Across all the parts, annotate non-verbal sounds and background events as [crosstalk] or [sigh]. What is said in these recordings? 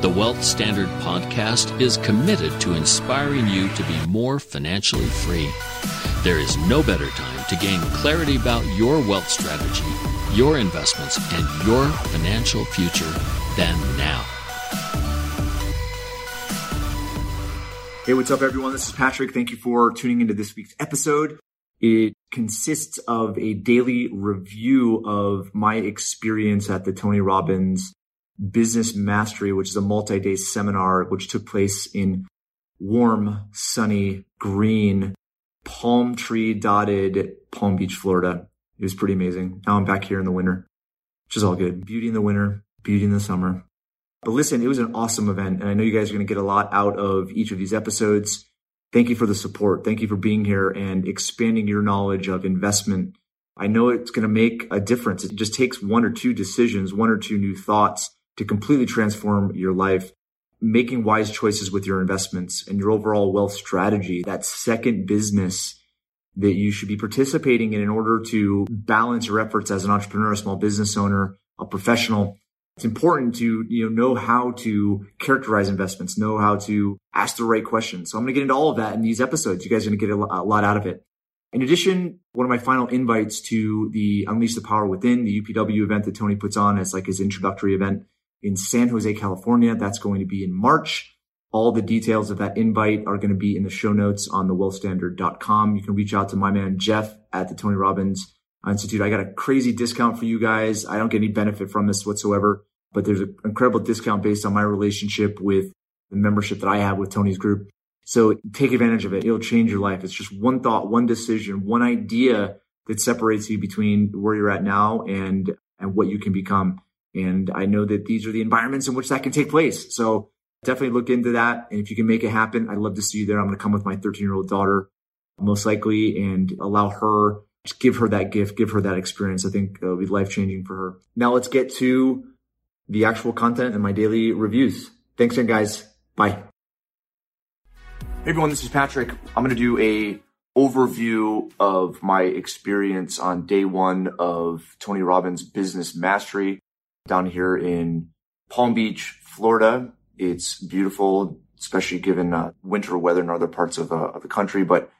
The Wealth Standard podcast is committed to inspiring you to be more financially free. There is no better time to gain clarity about your wealth strategy, your investments, and your financial future than now. Hey, what's up, everyone? This is Patrick. Thank you for tuning into this week's episode. It consists of a daily review of my experience at the Tony Robbins Business Mastery, which is a multi-day seminar, which took place in warm, sunny, green, palm tree dotted Palm Beach, Florida. It was pretty amazing. Now I'm back here in the winter, which is all good. Beauty in the winter, beauty in the summer. But listen, it was an awesome event. And I know you guys are going to get a lot out of each of these episodes. Thank you for the support. Thank you for being here and expanding your knowledge of investment. I know it's going to make a difference. It just takes one or two decisions, one or two new thoughts to completely transform your life, making wise choices with your investments and your overall wealth strategy, that second business that you should be participating in in order to balance your efforts as an entrepreneur, a small business owner, a professional. It's important to, you know, know how to characterize investments, know how to ask the right questions. So I'm going to get into all of that in these episodes. You guys are going to get a lot out of it. In addition, one of my final invites to the Unleash the Power Within, the UPW event that Tony puts on as like his introductory event in San Jose, California. That's going to be in March. All the details of that invite are going to be in the show notes on the wealthstandard.com. You can reach out to my man Jeff at the Tony Robbins Institute. I got a crazy discount for you guys. I don't get any benefit from this whatsoever, but there's an incredible discount based on my relationship with the membership that I have with Tony's group. So take advantage of it. It'll change your life. It's just one thought, one decision, one idea that separates you between where you're at now and, and what you can become. And I know that these are the environments in which that can take place. So definitely look into that. And if you can make it happen, I'd love to see you there. I'm going to come with my 13 year old daughter, most likely, and allow her, just give her that gift, give her that experience. I think it'll be life changing for her. Now let's get to the actual content and my daily reviews. Thanks again, guys. Bye. Hey everyone, this is Patrick. I'm going to do a overview of my experience on day one of Tony Robbins Business Mastery down here in Palm Beach, Florida. It's beautiful, especially given uh, winter weather in other parts of, uh, of, the country, but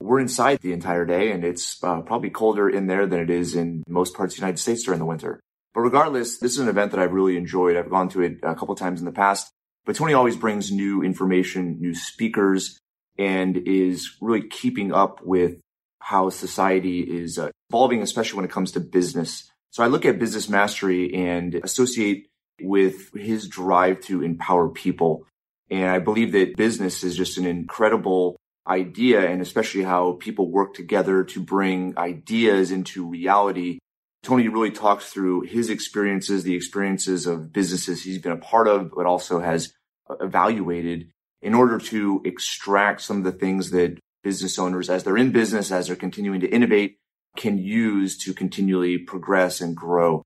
we're inside the entire day and it's uh, probably colder in there than it is in most parts of the United States during the winter. But regardless, this is an event that I've really enjoyed. I've gone to it a couple times in the past, but Tony always brings new information, new speakers, and is really keeping up with how society is uh, evolving, especially when it comes to business so I look at business mastery and associate with his drive to empower people. And I believe that business is just an incredible idea and especially how people work together to bring ideas into reality. Tony really talks through his experiences, the experiences of businesses he's been a part of, but also has evaluated in order to extract some of the things that business owners, as they're in business, as they're continuing to innovate, can use to continually progress and grow.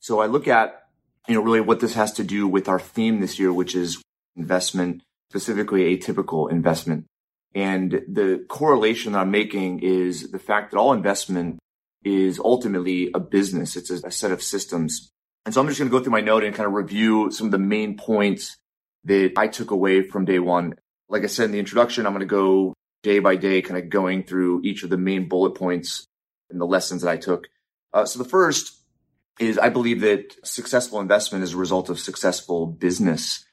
So I look at, you know, really what this has to do with our theme this year, which is investment, specifically atypical investment. And the correlation that I'm making is the fact that all investment is ultimately a business. It's a, a set of systems. And so I'm just going to go through my note and kind of review some of the main points that I took away from day one. Like I said in the introduction, I'm going to go day by day, kind of going through each of the main bullet points and the lessons that I took. Uh, so the first is I believe that successful investment is a result of successful business.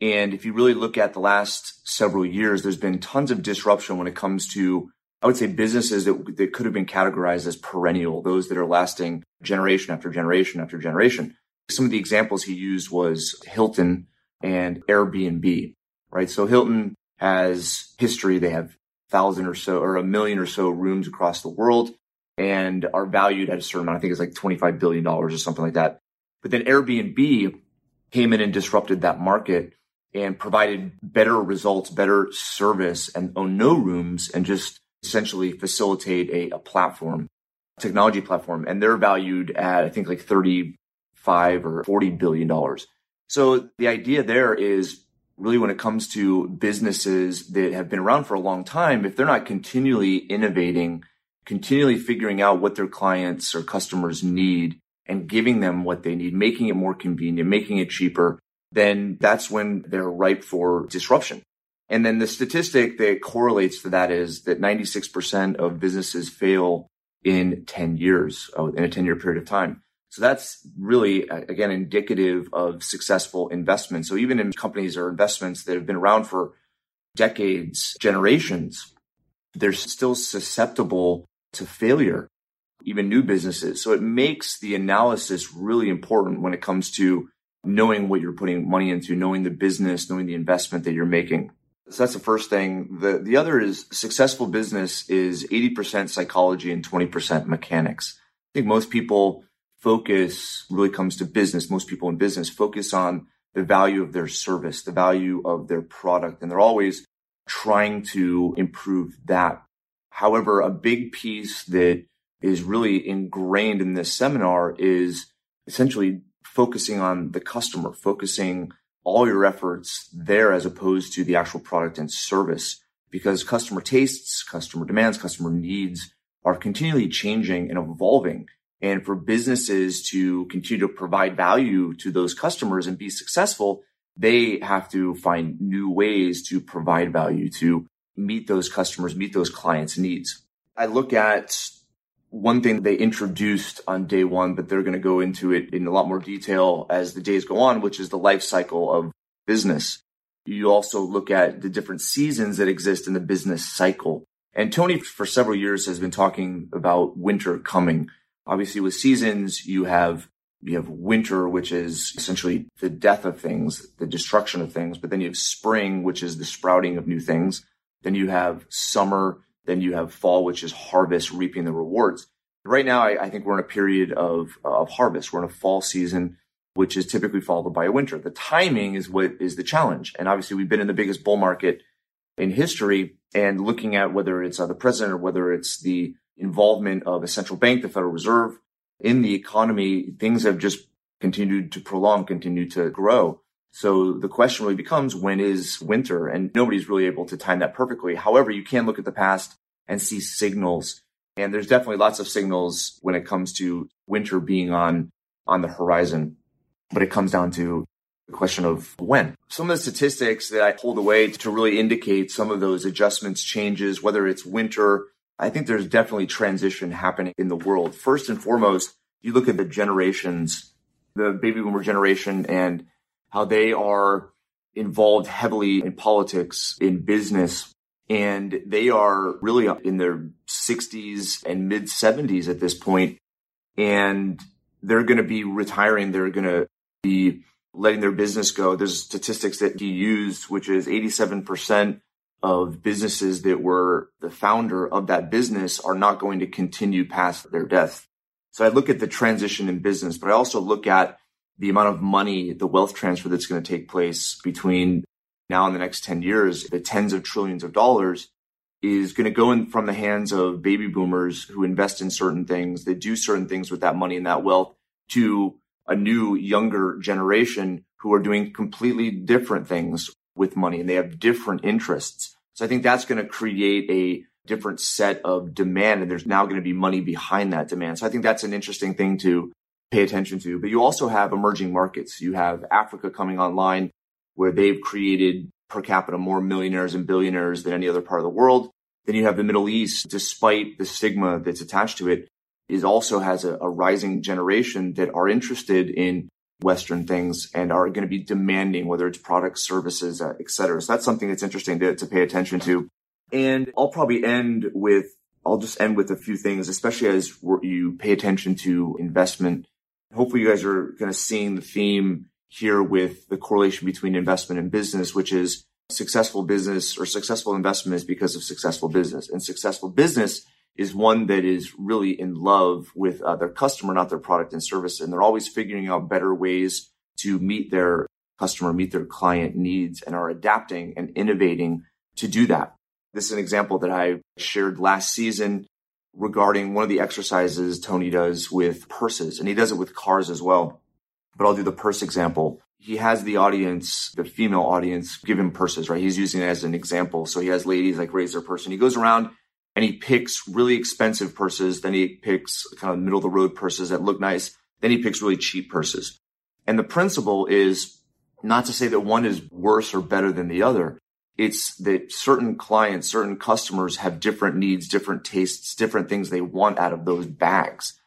And if you really look at the last several years, there's been tons of disruption when it comes to, I would say, businesses that, that could have been categorized as perennial, those that are lasting generation after generation after generation. Some of the examples he used was Hilton and Airbnb, right? So Hilton has history. They have thousand or so or a million or so rooms across the world and are valued at a certain amount. I think it's like $25 billion or something like that. But then Airbnb came in and disrupted that market and provided better results, better service and own no rooms and just essentially facilitate a, a platform, technology platform. And they're valued at, I think like 35 or 40 billion dollars. So the idea there is really when it comes to businesses that have been around for a long time, if they're not continually innovating, continually figuring out what their clients or customers need and giving them what they need, making it more convenient, making it cheaper, then that's when they're ripe for disruption. And then the statistic that correlates to that is that 96% of businesses fail in 10 years, uh, in a 10 year period of time. So that's really, uh, again, indicative of successful investments. So even in companies or investments that have been around for decades, generations, they're still susceptible to failure, even new businesses. So it makes the analysis really important when it comes to knowing what you're putting money into, knowing the business, knowing the investment that you're making. So that's the first thing. The, the other is successful business is 80% psychology and 20% mechanics. I think most people focus really comes to business. Most people in business focus on the value of their service, the value of their product, and they're always trying to improve that. However, a big piece that is really ingrained in this seminar is essentially focusing on the customer, focusing all your efforts there as opposed to the actual product and service because customer tastes, customer demands, customer needs are continually changing and evolving. And for businesses to continue to provide value to those customers and be successful, they have to find new ways to provide value to meet those customers, meet those clients' needs. I look at one thing they introduced on day one, but they're going to go into it in a lot more detail as the days go on, which is the life cycle of business. You also look at the different seasons that exist in the business cycle. And Tony, for several years, has been talking about winter coming. Obviously, with seasons, you have you have winter, which is essentially the death of things, the destruction of things. But then you have spring, which is the sprouting of new things. Then you have summer, then you have fall, which is harvest, reaping the rewards. Right now, I, I think we're in a period of, of harvest. We're in a fall season, which is typically followed by a winter. The timing is what is the challenge. And obviously, we've been in the biggest bull market in history and looking at whether it's uh, the president or whether it's the involvement of a central bank, the Federal Reserve in the economy, things have just continued to prolong, continue to grow. So the question really becomes when is winter? And nobody's really able to time that perfectly. However, you can look at the past and see signals. And there's definitely lots of signals when it comes to winter being on, on the horizon. But it comes down to the question of when. Some of the statistics that I pulled away to really indicate some of those adjustments, changes, whether it's winter, I think there's definitely transition happening in the world. First and foremost, you look at the generations, the baby boomer generation and how they are involved heavily in politics, in business, and they are really in their 60s and mid 70s at this point, and they're going to be retiring. They're going to be letting their business go. There's statistics that he used, which is 87% of businesses that were the founder of that business are not going to continue past their death. So I look at the transition in business, but I also look at the amount of money, the wealth transfer that's going to take place between now and the next 10 years, the tens of trillions of dollars is going to go in from the hands of baby boomers who invest in certain things, they do certain things with that money and that wealth to a new younger generation who are doing completely different things with money and they have different interests. So I think that's going to create a different set of demand and there's now going to be money behind that demand. So I think that's an interesting thing to pay attention to. But you also have emerging markets. You have Africa coming online where they've created per capita more millionaires and billionaires than any other part of the world. Then you have the Middle East, despite the stigma that's attached to it, is also has a, a rising generation that are interested in Western things and are going to be demanding, whether it's products, services, uh, et cetera. So that's something that's interesting to, to pay attention to. And I'll probably end with, I'll just end with a few things, especially as you pay attention to investment. Hopefully you guys are kind of seeing the theme here with the correlation between investment and business, which is successful business or successful investment is because of successful business and successful business is one that is really in love with uh, their customer, not their product and service. And they're always figuring out better ways to meet their customer, meet their client needs and are adapting and innovating to do that. This is an example that I shared last season regarding one of the exercises Tony does with purses and he does it with cars as well. But I'll do the purse example. He has the audience, the female audience, give him purses, right? He's using it as an example. So he has ladies like raise their purse and he goes around and he picks really expensive purses. Then he picks kind of middle of the road purses that look nice. Then he picks really cheap purses. And the principle is not to say that one is worse or better than the other. It's that certain clients, certain customers have different needs, different tastes, different things they want out of those bags.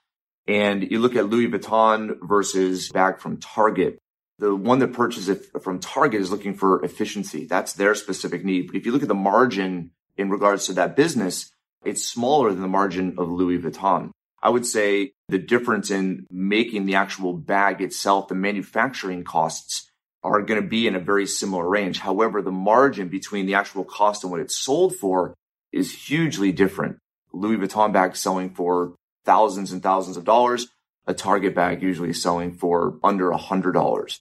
And you look at Louis Vuitton versus bag from Target. The one that purchases it from Target is looking for efficiency. That's their specific need. But if you look at the margin in regards to that business, it's smaller than the margin of Louis Vuitton. I would say the difference in making the actual bag itself, the manufacturing costs are going to be in a very similar range. However, the margin between the actual cost and what it's sold for is hugely different. Louis Vuitton bag selling for thousands and thousands of dollars. A Target bag usually selling for under a hundred dollars.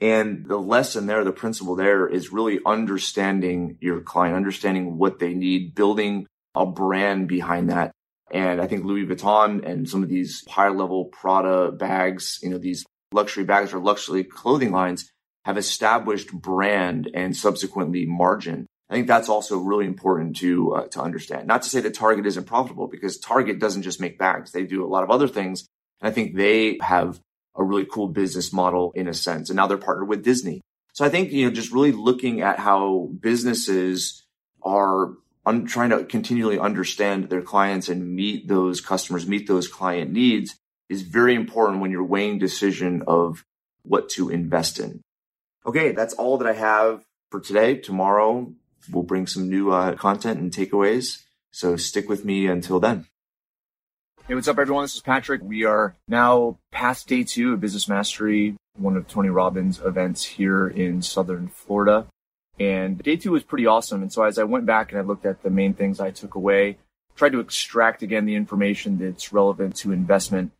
And the lesson there, the principle there is really understanding your client, understanding what they need, building a brand behind that. And I think Louis Vuitton and some of these higher level Prada bags, you know, these luxury bags or luxury clothing lines have established brand and subsequently margin. I think that's also really important to uh, to understand. Not to say that Target isn't profitable because Target doesn't just make bags; they do a lot of other things. And I think they have a really cool business model in a sense. And now they're partnered with Disney. So I think you know just really looking at how businesses are un- trying to continually understand their clients and meet those customers, meet those client needs is very important when you're weighing decision of what to invest in. Okay, that's all that I have for today. Tomorrow we'll bring some new uh, content and takeaways. So stick with me until then. Hey, what's up, everyone? This is Patrick. We are now past day two of Business Mastery, one of Tony Robbins' events here in Southern Florida. And day two was pretty awesome. And so as I went back and I looked at the main things I took away, tried to extract again the information that's relevant to investment.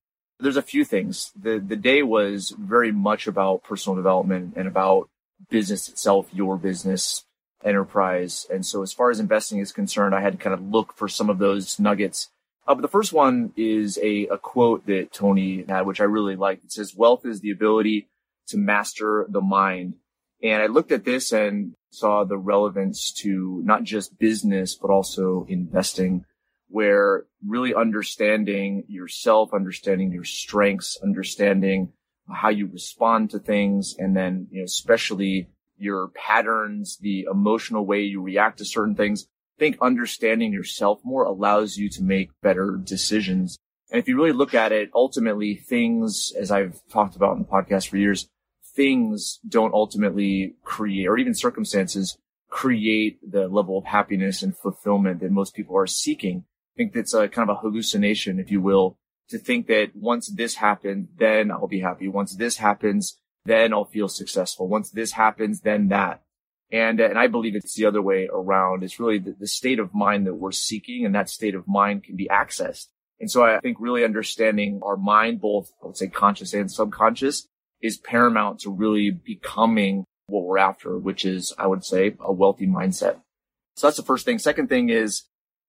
There's a few things. The the day was very much about personal development and about business itself, your business, enterprise. And so as far as investing is concerned, I had to kind of look for some of those nuggets. Uh, but the first one is a, a quote that Tony had, which I really like. It says, wealth is the ability to master the mind. And I looked at this and saw the relevance to not just business, but also investing, where really understanding yourself, understanding your strengths, understanding how you respond to things, and then, you know, especially your patterns, the emotional way you react to certain things. I think understanding yourself more allows you to make better decisions. And if you really look at it, ultimately things, as I've talked about in the podcast for years, things don't ultimately create, or even circumstances create the level of happiness and fulfillment that most people are seeking. I think that's a kind of a hallucination, if you will, to think that once this happens, then I'll be happy. Once this happens, then I'll feel successful. Once this happens, then that. And, and I believe it's the other way around. It's really the, the state of mind that we're seeking and that state of mind can be accessed. And so I think really understanding our mind, both I would say conscious and subconscious, is paramount to really becoming what we're after, which is, I would say, a wealthy mindset. So that's the first thing. Second thing is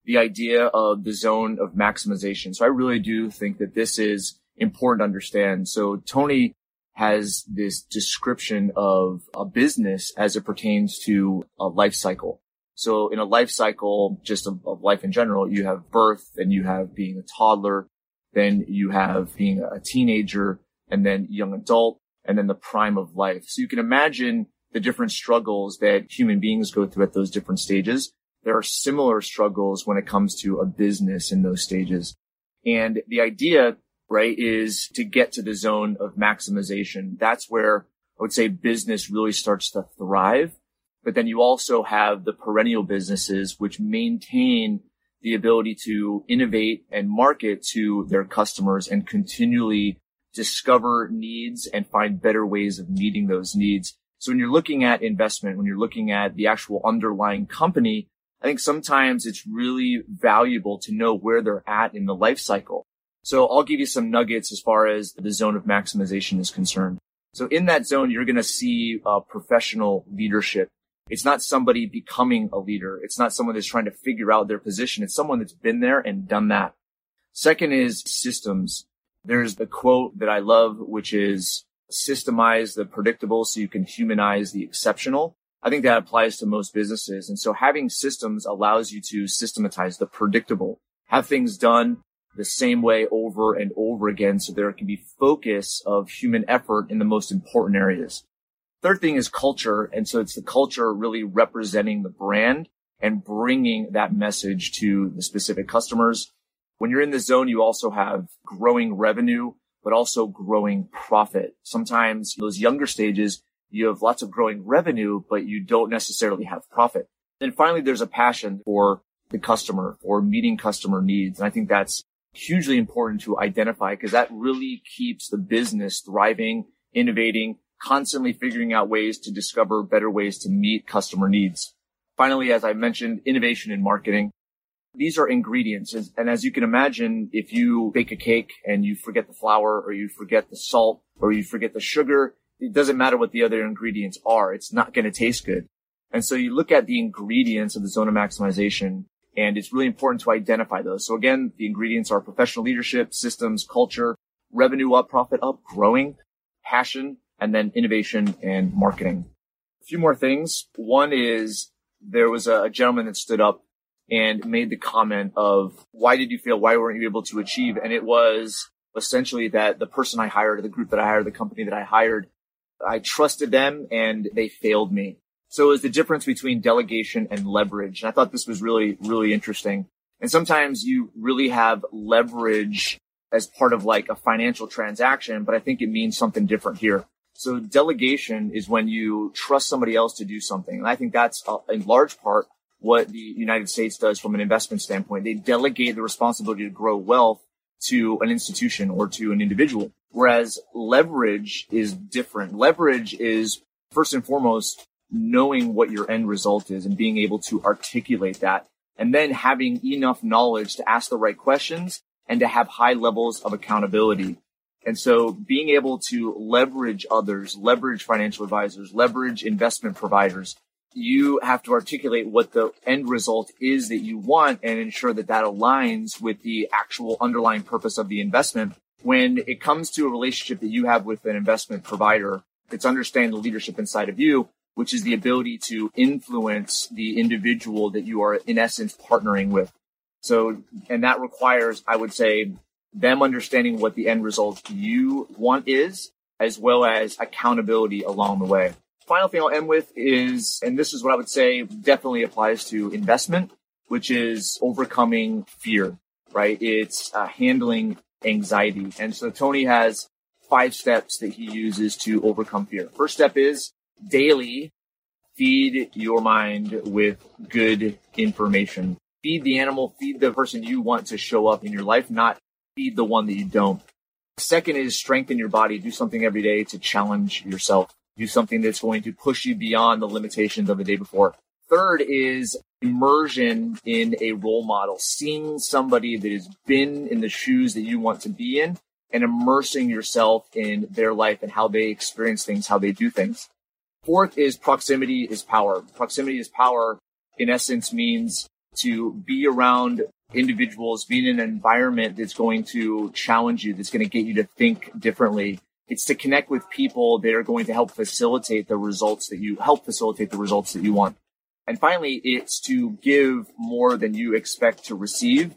the idea of the zone of maximization. So I really do think that this is important to understand. So Tony has this description of a business as it pertains to a life cycle. So in a life cycle, just of, of life in general, you have birth, then you have being a toddler, then you have being a teenager, and then young adult, and then the prime of life. So you can imagine the different struggles that human beings go through at those different stages. There are similar struggles when it comes to a business in those stages. And the idea right, is to get to the zone of maximization. That's where I would say business really starts to thrive. But then you also have the perennial businesses, which maintain the ability to innovate and market to their customers and continually discover needs and find better ways of meeting those needs. So when you're looking at investment, when you're looking at the actual underlying company, I think sometimes it's really valuable to know where they're at in the life cycle. So I'll give you some nuggets as far as the zone of maximization is concerned. So in that zone, you're going to see uh, professional leadership. It's not somebody becoming a leader. It's not someone that's trying to figure out their position. It's someone that's been there and done that. Second is systems. There's a quote that I love, which is systemize the predictable so you can humanize the exceptional. I think that applies to most businesses. And so having systems allows you to systematize the predictable, have things done the same way over and over again. So there can be focus of human effort in the most important areas. Third thing is culture. And so it's the culture really representing the brand and bringing that message to the specific customers. When you're in the zone, you also have growing revenue, but also growing profit. Sometimes those younger stages, you have lots of growing revenue, but you don't necessarily have profit. And finally, there's a passion for the customer or meeting customer needs. And I think that's hugely important to identify because that really keeps the business thriving, innovating, constantly figuring out ways to discover better ways to meet customer needs. Finally, as I mentioned, innovation in marketing. These are ingredients. And as you can imagine, if you bake a cake and you forget the flour or you forget the salt or you forget the sugar, it doesn't matter what the other ingredients are. It's not going to taste good. And so you look at the ingredients of the zone of maximization and it's really important to identify those. So again, the ingredients are professional leadership, systems, culture, revenue up, profit up, growing, passion, and then innovation and marketing. A few more things. One is there was a gentleman that stood up and made the comment of why did you fail? Why weren't you able to achieve? And it was essentially that the person I hired, the group that I hired, the company that I hired, I trusted them and they failed me. So it was the difference between delegation and leverage. And I thought this was really, really interesting. And sometimes you really have leverage as part of like a financial transaction, but I think it means something different here. So delegation is when you trust somebody else to do something. And I think that's uh, in large part what the United States does from an investment standpoint. They delegate the responsibility to grow wealth to an institution or to an individual. Whereas leverage is different. Leverage is first and foremost knowing what your end result is and being able to articulate that and then having enough knowledge to ask the right questions and to have high levels of accountability. And so being able to leverage others, leverage financial advisors, leverage investment providers you have to articulate what the end result is that you want and ensure that that aligns with the actual underlying purpose of the investment. When it comes to a relationship that you have with an investment provider, it's understanding the leadership inside of you, which is the ability to influence the individual that you are in essence partnering with. So, and that requires, I would say, them understanding what the end result you want is, as well as accountability along the way final thing I'll end with is, and this is what I would say definitely applies to investment, which is overcoming fear, right? It's uh, handling anxiety. And so Tony has five steps that he uses to overcome fear. First step is daily feed your mind with good information. Feed the animal, feed the person you want to show up in your life, not feed the one that you don't. Second is strengthen your body. Do something every day to challenge yourself do something that's going to push you beyond the limitations of the day before. Third is immersion in a role model, seeing somebody that has been in the shoes that you want to be in and immersing yourself in their life and how they experience things, how they do things. Fourth is proximity is power. Proximity is power in essence means to be around individuals, be in an environment that's going to challenge you, that's going to get you to think differently, it's to connect with people that are going to help facilitate the results that you help facilitate the results that you want. And finally, it's to give more than you expect to receive.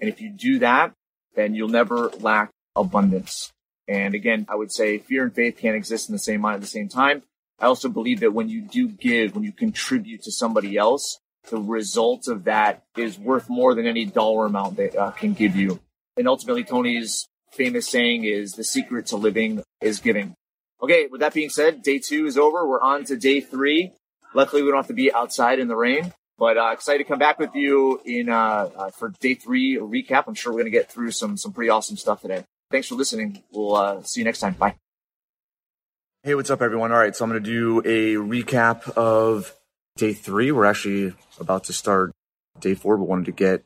And if you do that, then you'll never lack abundance. And again, I would say fear and faith can't exist in the same mind at the same time. I also believe that when you do give, when you contribute to somebody else, the result of that is worth more than any dollar amount that uh, can give you. And ultimately, Tony's famous saying is the secret to living is giving. Okay, with that being said, day two is over. We're on to day three. Luckily, we don't have to be outside in the rain, but uh, excited to come back with you in uh, uh, for day three recap. I'm sure we're going to get through some some pretty awesome stuff today. Thanks for listening. We'll uh, see you next time. Bye. Hey, what's up, everyone? All right, so I'm going to do a recap of day three. We're actually about to start day four, but wanted to get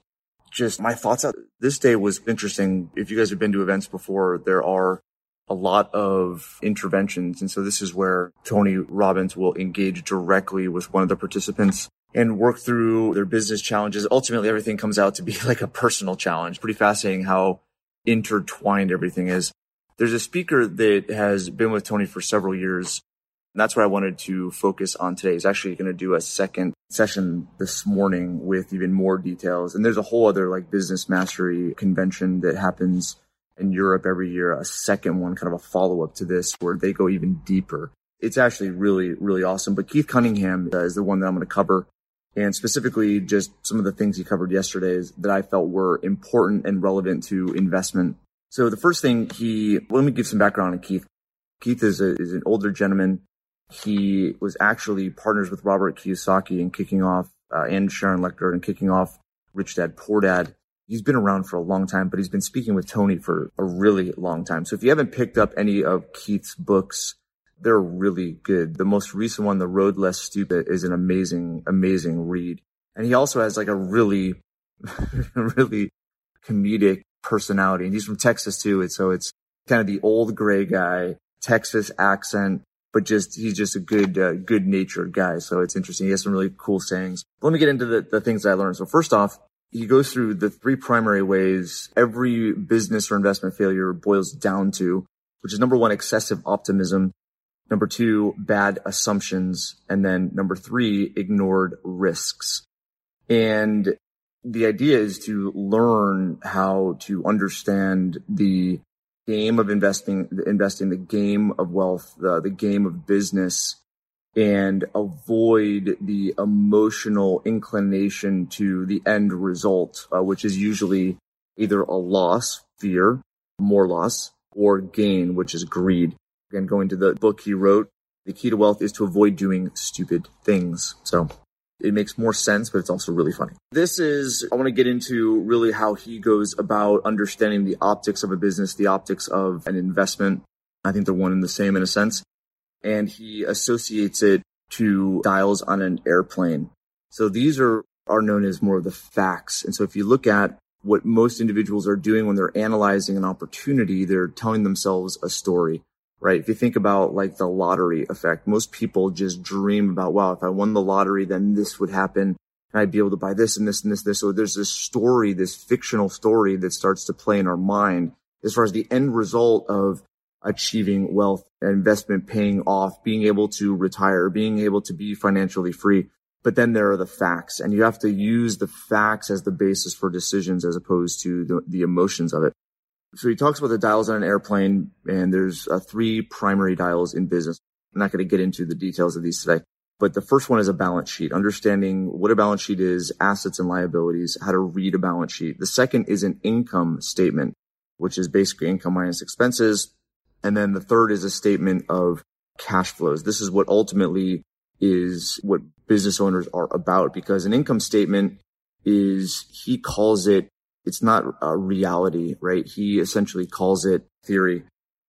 just my thoughts out. This day was interesting. If you guys have been to events before, there are a lot of interventions. And so this is where Tony Robbins will engage directly with one of the participants and work through their business challenges. Ultimately, everything comes out to be [laughs] like a personal challenge. Pretty fascinating how intertwined everything is. There's a speaker that has been with Tony for several years. And that's what I wanted to focus on today. He's actually going to do a second session this morning with even more details. And there's a whole other like business mastery convention that happens in Europe every year, a second one, kind of a follow up to this where they go even deeper. It's actually really, really awesome. But Keith Cunningham is the one that I'm going to cover. And specifically, just some of the things he covered yesterday is, that I felt were important and relevant to investment. So the first thing he, let me give some background on Keith. Keith is, a, is an older gentleman. He was actually partners with Robert Kiyosaki in kicking off, uh, and Sharon Lechter and kicking off Rich Dad Poor Dad he's been around for a long time, but he's been speaking with Tony for a really long time. So if you haven't picked up any of Keith's books, they're really good. The most recent one, The Road Less Stupid, is an amazing, amazing read. And he also has like a really, [laughs] really comedic personality. And he's from Texas too. And so it's kind of the old gray guy, Texas accent, but just, he's just a good, uh, good natured guy. So it's interesting. He has some really cool sayings. Let me get into the, the things I learned. So first off, he goes through the three primary ways every business or investment failure boils down to, which is number one, excessive optimism. Number two, bad assumptions. And then number three, ignored risks. And the idea is to learn how to understand the game of investing, investing, the game of wealth, the, the game of business and avoid the emotional inclination to the end result, uh, which is usually either a loss, fear, more loss, or gain, which is greed. Again, going to the book he wrote, the key to wealth is to avoid doing stupid things. So it makes more sense, but it's also really funny. This is, I want to get into really how he goes about understanding the optics of a business, the optics of an investment. I think they're one and the same in a sense and he associates it to dials on an airplane. So these are, are known as more of the facts. And so if you look at what most individuals are doing when they're analyzing an opportunity, they're telling themselves a story, right? If you think about like the lottery effect, most people just dream about, wow, if I won the lottery, then this would happen. And I'd be able to buy this and this and this, this. So there's this story, this fictional story that starts to play in our mind as far as the end result of achieving wealth, investment paying off, being able to retire, being able to be financially free. But then there are the facts and you have to use the facts as the basis for decisions as opposed to the, the emotions of it. So he talks about the dials on an airplane and there's uh, three primary dials in business. I'm not going to get into the details of these today, but the first one is a balance sheet, understanding what a balance sheet is, assets and liabilities, how to read a balance sheet. The second is an income statement, which is basically income minus expenses, and then the third is a statement of cash flows. This is what ultimately is what business owners are about because an income statement is, he calls it, it's not a reality, right? He essentially calls it theory.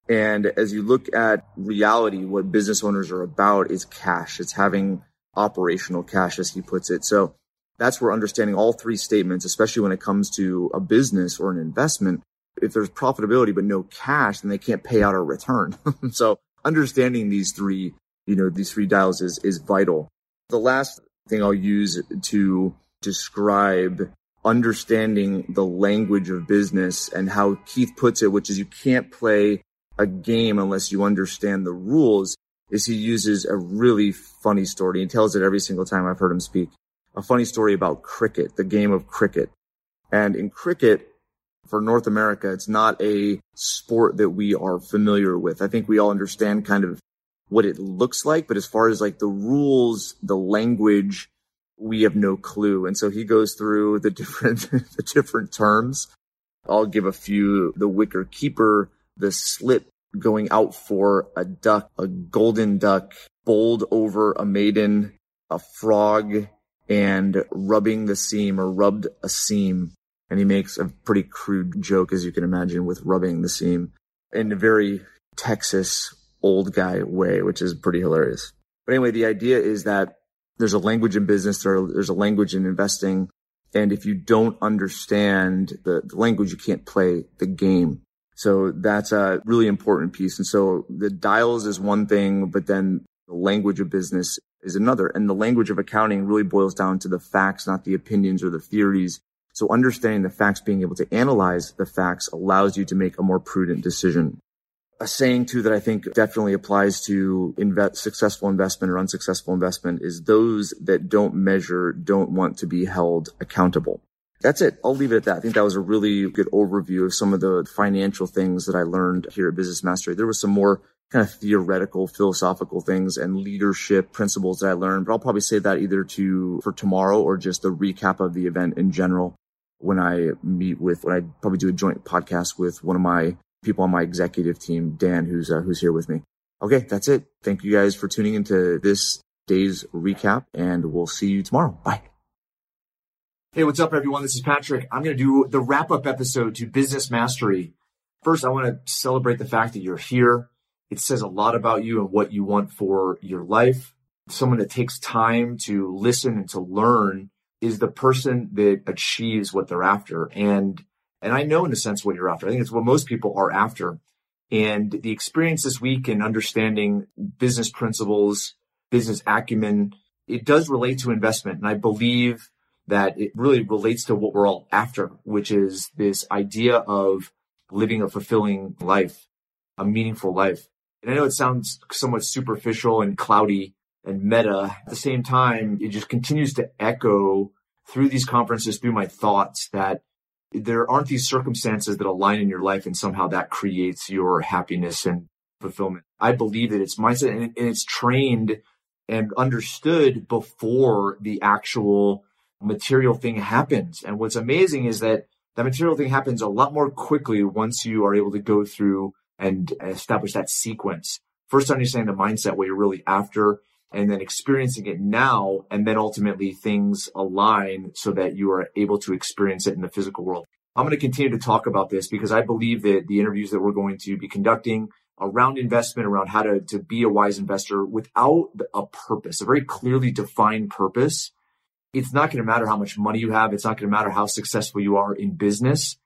And as you look at reality, what business owners are about is cash. It's having operational cash, as he puts it. So that's where understanding all three statements, especially when it comes to a business or an investment, if there's profitability but no cash, then they can't pay out a return. [laughs] so understanding these three, you know, these three dials is, is vital. The last thing I'll use to describe understanding the language of business and how Keith puts it, which is you can't play a game unless you understand the rules, is he uses a really funny story. He tells it every single time I've heard him speak. A funny story about cricket, the game of cricket. And in cricket, for North America, it's not a sport that we are familiar with. I think we all understand kind of what it looks like, but as far as like the rules, the language, we have no clue. And so he goes through the [laughs] different, the different terms I'll give a few. The wicket keeper, the slip going out for a duck, a golden duck, bowled over a maiden, a frog, and rubbing the seam or rubbed a seam. And he makes a pretty crude joke, as you can imagine, with rubbing the seam in a very Texas old guy way, which is pretty hilarious. But anyway, the idea is that there's a language in business, there's a language in investing. And if you don't understand the, the language, you can't play the game. So that's a really important piece. And so the dials is one thing, but then the language of business is another. And the language of accounting really boils down to the facts, not the opinions or the theories. So understanding the facts, being able to analyze the facts allows you to make a more prudent decision. A saying too that I think definitely applies to invest, successful investment or unsuccessful investment is those that don't measure don't want to be held accountable. That's it. I'll leave it at that. I think that was a really good overview of some of the financial things that I learned here at Business Mastery. There was some more kind of theoretical, philosophical things and leadership principles that I learned, but I'll probably say that either to for tomorrow or just a recap of the event in general when I meet with, when I probably do a joint podcast with one of my people on my executive team, Dan, who's, uh, who's here with me. Okay. That's it. Thank you guys for tuning into this day's recap and we'll see you tomorrow. Bye. Hey, what's up, everyone? This is Patrick. I'm going to do the wrap up episode to Business Mastery. First, I want to celebrate the fact that you're here. It says a lot about you and what you want for your life. Someone that takes time to listen and to learn is the person that achieves what they're after. And, and I know in a sense what you're after. I think it's what most people are after. And the experience this week in understanding business principles, business acumen, it does relate to investment. And I believe that it really relates to what we're all after, which is this idea of living a fulfilling life, a meaningful life. And I know it sounds somewhat superficial and cloudy and meta. At the same time, it just continues to echo through these conferences, through my thoughts that there aren't these circumstances that align in your life and somehow that creates your happiness and fulfillment. I believe that it's mindset and it's trained and understood before the actual material thing happens. And what's amazing is that that material thing happens a lot more quickly once you are able to go through and establish that sequence. First, understanding the mindset, what you're really after, and then experiencing it now. And then ultimately things align so that you are able to experience it in the physical world. I'm going to continue to talk about this because I believe that the interviews that we're going to be conducting around investment, around how to, to be a wise investor without a purpose, a very clearly defined purpose, it's not going to matter how much money you have. It's not going to matter how successful you are in business.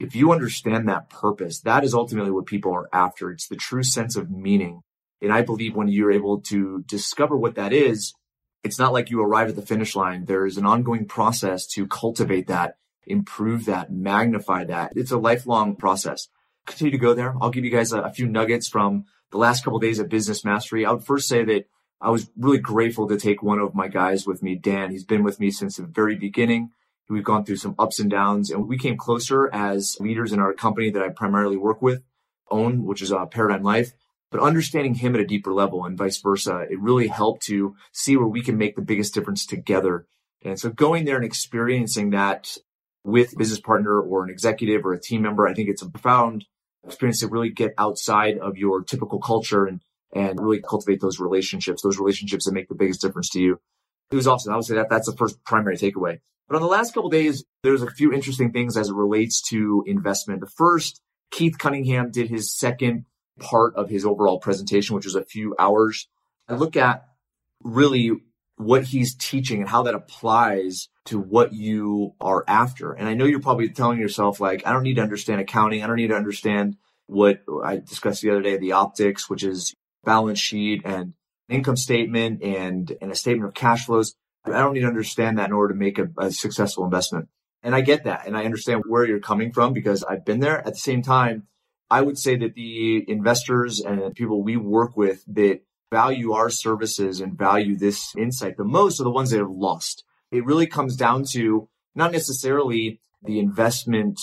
If you understand that purpose, that is ultimately what people are after. It's the true sense of meaning. And I believe when you're able to discover what that is, it's not like you arrive at the finish line. There is an ongoing process to cultivate that, improve that, magnify that. It's a lifelong process. Continue to go there. I'll give you guys a, a few nuggets from the last couple of days of business mastery. I would first say that I was really grateful to take one of my guys with me, Dan. He's been with me since the very beginning. We've gone through some ups and downs and we came closer as leaders in our company that I primarily work with, own, which is uh, Paradigm Life. But understanding him at a deeper level and vice versa, it really helped to see where we can make the biggest difference together. And so going there and experiencing that with business partner or an executive or a team member, I think it's a profound experience to really get outside of your typical culture and and really cultivate those relationships, those relationships that make the biggest difference to you. It was awesome. I would say that that's the first primary takeaway. But on the last couple days, there's a few interesting things as it relates to investment. The first, Keith Cunningham did his second part of his overall presentation, which was a few hours. I look at really what he's teaching and how that applies to what you are after. And I know you're probably telling yourself, like, I don't need to understand accounting. I don't need to understand what I discussed the other day, the optics, which is balance sheet and income statement and, and a statement of cash flows. I don't need to understand that in order to make a, a successful investment. And I get that. And I understand where you're coming from because I've been there. At the same time, I would say that the investors and people we work with that value our services and value this insight the most are the ones that have lost. It really comes down to not necessarily the investment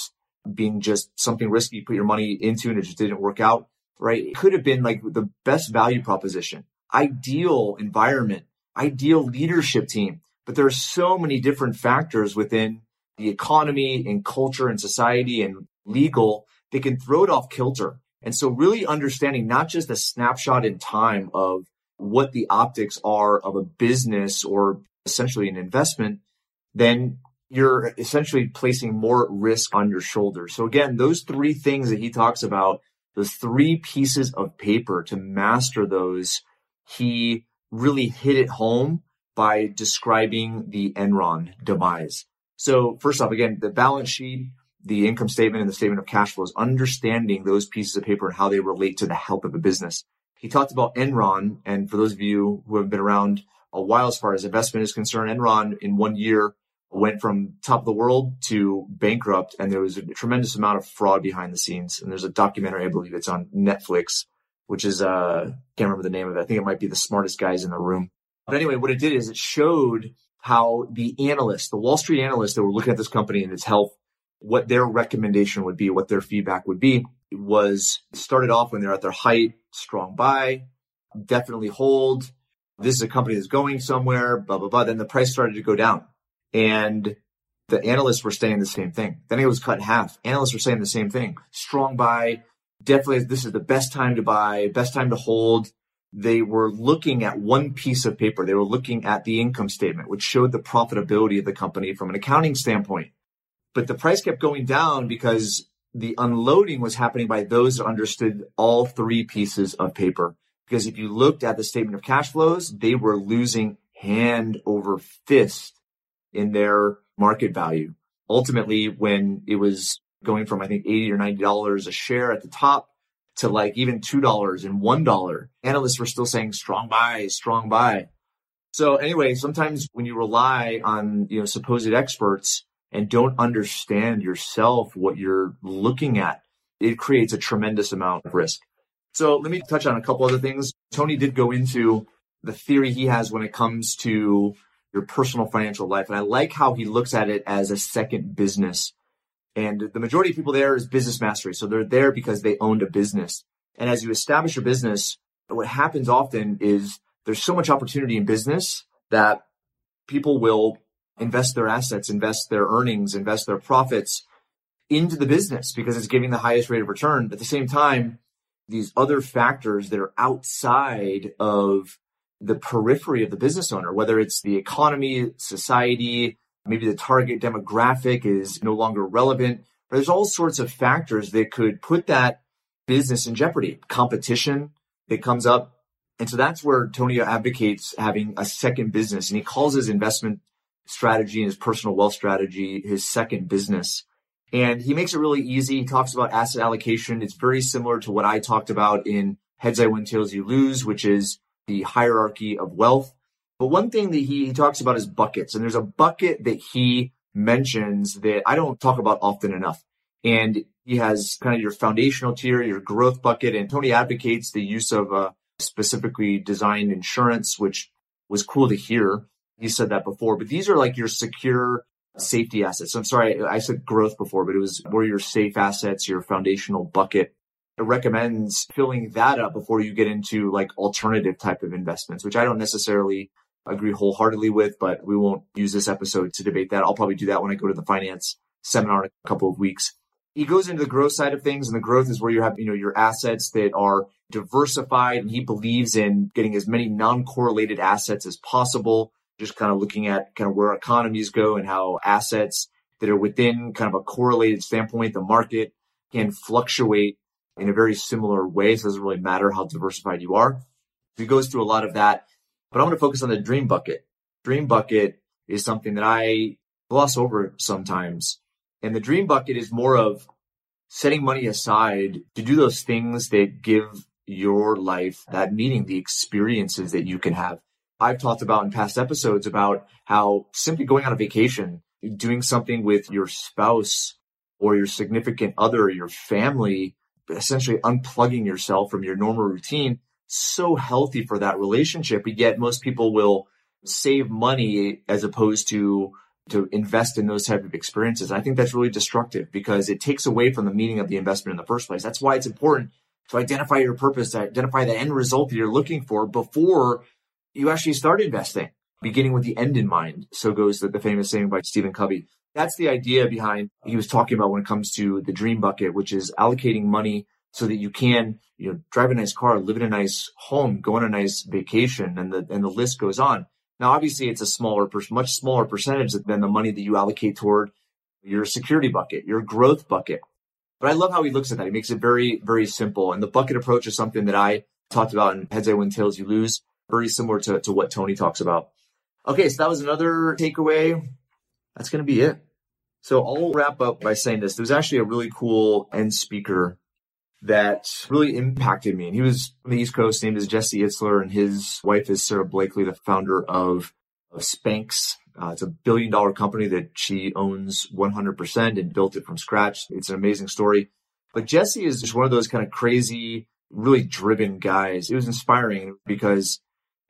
being just something risky you put your money into and it just didn't work out right? It could have been like the best value proposition, ideal environment, ideal leadership team. But there are so many different factors within the economy and culture and society and legal, they can throw it off kilter. And so really understanding not just a snapshot in time of what the optics are of a business or essentially an investment, then you're essentially placing more risk on your shoulders. So again, those three things that he talks about, those three pieces of paper to master those, he really hit it home by describing the Enron demise. So first off, again, the balance sheet, the income statement and the statement of cash flows, understanding those pieces of paper and how they relate to the health of a business. He talked about Enron. And for those of you who have been around a while as far as investment is concerned, Enron in one year went from top of the world to bankrupt and there was a tremendous amount of fraud behind the scenes. And there's a documentary, I believe it's on Netflix, which is, uh, can't remember the name of it. I think it might be the smartest guys in the room. But anyway, what it did is it showed how the analysts, the Wall Street analysts that were looking at this company and its health, what their recommendation would be, what their feedback would be was started off when they're at their height, strong buy, definitely hold. This is a company that's going somewhere, blah, blah, blah. Then the price started to go down and the analysts were saying the same thing. Then it was cut in half. Analysts were saying the same thing. Strong buy. Definitely, this is the best time to buy, best time to hold. They were looking at one piece of paper. They were looking at the income statement, which showed the profitability of the company from an accounting standpoint. But the price kept going down because the unloading was happening by those that understood all three pieces of paper. Because if you looked at the statement of cash flows, they were losing hand over fist in their market value. Ultimately, when it was going from, I think, 80 or $90 a share at the top to like even $2 and $1, analysts were still saying strong buy, strong buy. So anyway, sometimes when you rely on, you know, supposed experts and don't understand yourself, what you're looking at, it creates a tremendous amount of risk. So let me touch on a couple other things. Tony did go into the theory he has when it comes to your personal financial life. And I like how he looks at it as a second business. And the majority of people there is business mastery. So they're there because they owned a business. And as you establish your business, what happens often is there's so much opportunity in business that people will invest their assets, invest their earnings, invest their profits into the business because it's giving the highest rate of return. But at the same time, these other factors that are outside of the periphery of the business owner, whether it's the economy, society, maybe the target demographic is no longer relevant. There's all sorts of factors that could put that business in jeopardy. Competition that comes up. And so that's where Tony advocates having a second business and he calls his investment strategy and his personal wealth strategy his second business. And he makes it really easy. He talks about asset allocation. It's very similar to what I talked about in Heads I Win, Tails You Lose, which is the hierarchy of wealth. But one thing that he, he talks about is buckets. And there's a bucket that he mentions that I don't talk about often enough. And he has kind of your foundational tier, your growth bucket. And Tony advocates the use of a uh, specifically designed insurance, which was cool to hear. He said that before, but these are like your secure safety assets. I'm sorry, I said growth before, but it was where your safe assets, your foundational bucket It recommends filling that up before you get into like alternative type of investments, which I don't necessarily agree wholeheartedly with, but we won't use this episode to debate that. I'll probably do that when I go to the finance seminar in a couple of weeks. He goes into the growth side of things and the growth is where you have, you know, your assets that are diversified and he believes in getting as many non-correlated assets as possible. Just kind of looking at kind of where economies go and how assets that are within kind of a correlated standpoint, the market can fluctuate in a very similar way. So it doesn't really matter how diversified you are. He goes through a lot of that, but I'm going to focus on the dream bucket. Dream bucket is something that I gloss over sometimes. And the dream bucket is more of setting money aside to do those things that give your life that meaning, the experiences that you can have. I've talked about in past episodes about how simply going on a vacation, doing something with your spouse or your significant other, your family, essentially unplugging yourself from your normal routine so healthy for that relationship but yet most people will save money as opposed to to invest in those type of experiences. I think that's really destructive because it takes away from the meaning of the investment in the first place. That's why it's important to identify your purpose to identify the end result that you're looking for before you actually start investing beginning with the end in mind so goes the, the famous saying by stephen covey That's the idea behind he was talking about when it comes to the dream bucket, which is allocating money so that you can, you know, drive a nice car, live in a nice home, go on a nice vacation, and the and the list goes on. Now, obviously, it's a smaller, much smaller percentage than the money that you allocate toward your security bucket, your growth bucket. But I love how he looks at that. He makes it very, very simple. And the bucket approach is something that I talked about in Heads I Win, Tails You Lose, very similar to, to what Tony talks about. Okay, so that was another takeaway. That's going to be it. So I'll wrap up by saying this. There was actually a really cool end speaker that really impacted me. And he was from the East Coast, named as Jesse Itzler, and his wife is Sara Blakely, the founder of, of Spanx. Uh, it's a billion dollar company that she owns 100% and built it from scratch. It's an amazing story. But Jesse is just one of those kind of crazy, really driven guys. It was inspiring because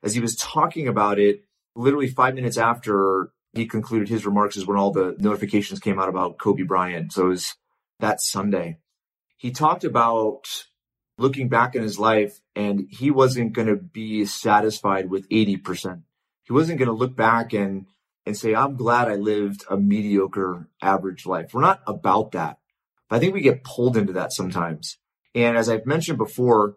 as he was talking about it, literally five minutes after he concluded his remarks is when all the notifications came out about Kobe Bryant. So it was that Sunday. He talked about looking back in his life and he wasn't going to be satisfied with 80%. He wasn't going to look back and, and say, I'm glad I lived a mediocre average life. We're not about that. But I think we get pulled into that sometimes. And as I've mentioned before,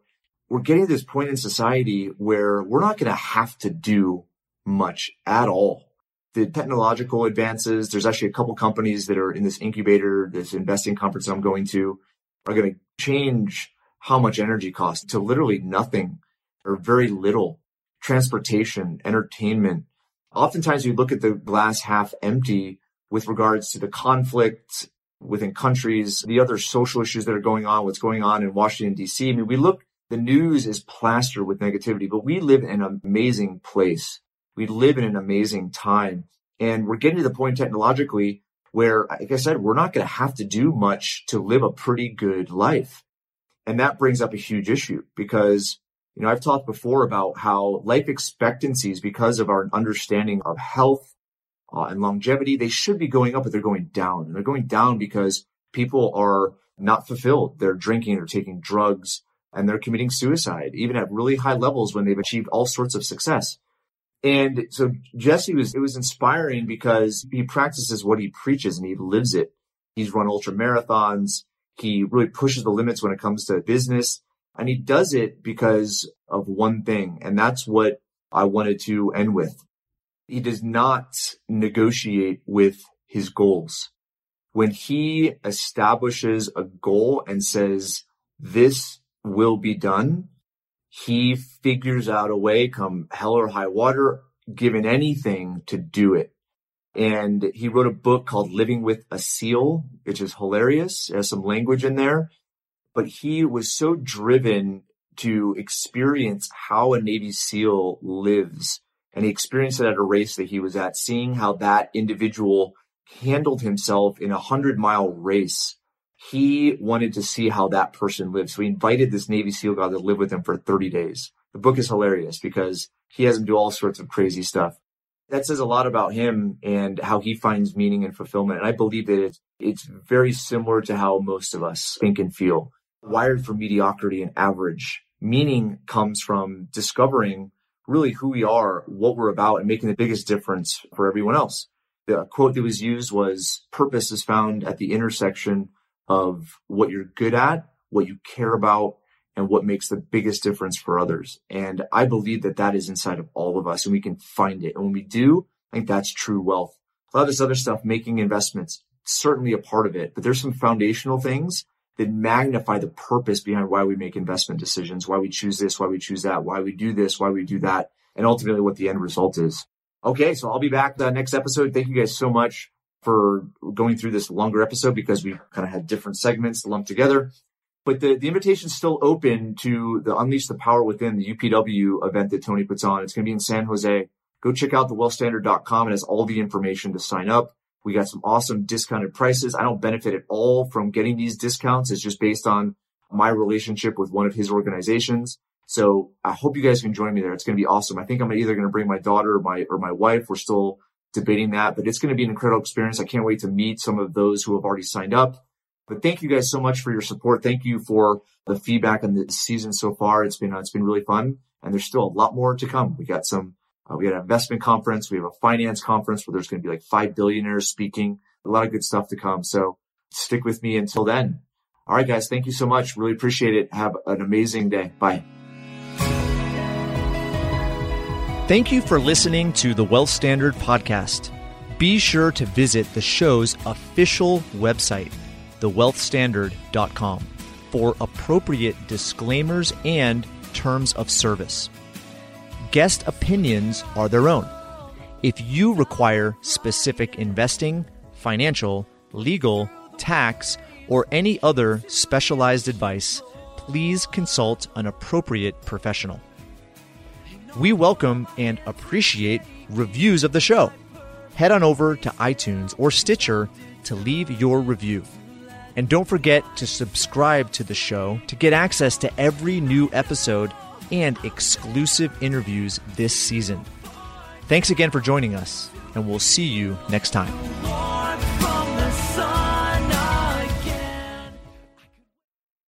we're getting to this point in society where we're not going to have to do much at all the technological advances. There's actually a couple companies that are in this incubator, this investing conference I'm going to, are going to change how much energy costs to literally nothing or very little. Transportation, entertainment. Oftentimes we look at the glass half empty with regards to the conflict within countries, the other social issues that are going on, what's going on in Washington, DC. I mean, we look, the news is plastered with negativity, but we live in an amazing place we live in an amazing time and we're getting to the point technologically where, like I said, we're not going to have to do much to live a pretty good life. And that brings up a huge issue because, you know, I've talked before about how life expectancies, because of our understanding of health uh, and longevity, they should be going up, but they're going down. And they're going down because people are not fulfilled. They're drinking, they're taking drugs, and they're committing suicide, even at really high levels when they've achieved all sorts of success. And so Jesse was, it was inspiring because he practices what he preaches and he lives it. He's run ultra marathons. He really pushes the limits when it comes to business and he does it because of one thing. And that's what I wanted to end with. He does not negotiate with his goals. When he establishes a goal and says, this will be done, he figures out a way come hell or high water, given anything to do it. And he wrote a book called Living with a Seal, which is hilarious. It has some language in there, but he was so driven to experience how a Navy SEAL lives. And he experienced it at a race that he was at, seeing how that individual handled himself in a hundred mile race he wanted to see how that person lived. So he invited this Navy SEAL guy to live with him for 30 days. The book is hilarious because he has him do all sorts of crazy stuff. That says a lot about him and how he finds meaning and fulfillment. And I believe that it's, it's very similar to how most of us think and feel. Wired for mediocrity and average. Meaning comes from discovering really who we are, what we're about, and making the biggest difference for everyone else. The quote that was used was purpose is found at the intersection of what you're good at, what you care about, and what makes the biggest difference for others. And I believe that that is inside of all of us and we can find it. And when we do, I think that's true wealth. A lot of this other stuff, making investments, certainly a part of it, but there's some foundational things that magnify the purpose behind why we make investment decisions, why we choose this, why we choose that, why we do this, why we do that, and ultimately what the end result is. Okay, so I'll be back the next episode. Thank you guys so much for going through this longer episode because we kind of had different segments lumped together. But the, the is still open to the Unleash the Power Within, the UPW event that Tony puts on. It's going to be in San Jose. Go check out thewealthstandard.com. It has all the information to sign up. We got some awesome discounted prices. I don't benefit at all from getting these discounts. It's just based on my relationship with one of his organizations. So I hope you guys can join me there. It's going to be awesome. I think I'm either going to bring my daughter or my, or my wife. We're still debating that, but it's going to be an incredible experience. I can't wait to meet some of those who have already signed up. But thank you guys so much for your support. Thank you for the feedback on the season so far. It's been, uh, it's been really fun and there's still a lot more to come. We got some, uh, we got an investment conference. We have a finance conference where there's going to be like five billionaires speaking. a lot of good stuff to come. So stick with me until then. All right, guys. Thank you so much. Really appreciate it. Have an amazing day. Bye. Thank you for listening to the Wealth Standard Podcast. Be sure to visit the show's official website, thewealthstandard.com, for appropriate disclaimers and terms of service. Guest opinions are their own. If you require specific investing, financial, legal, tax, or any other specialized advice, please consult an appropriate professional. We welcome and appreciate reviews of the show. Head on over to iTunes or Stitcher to leave your review. And don't forget to subscribe to the show to get access to every new episode and exclusive interviews this season. Thanks again for joining us, and we'll see you next time.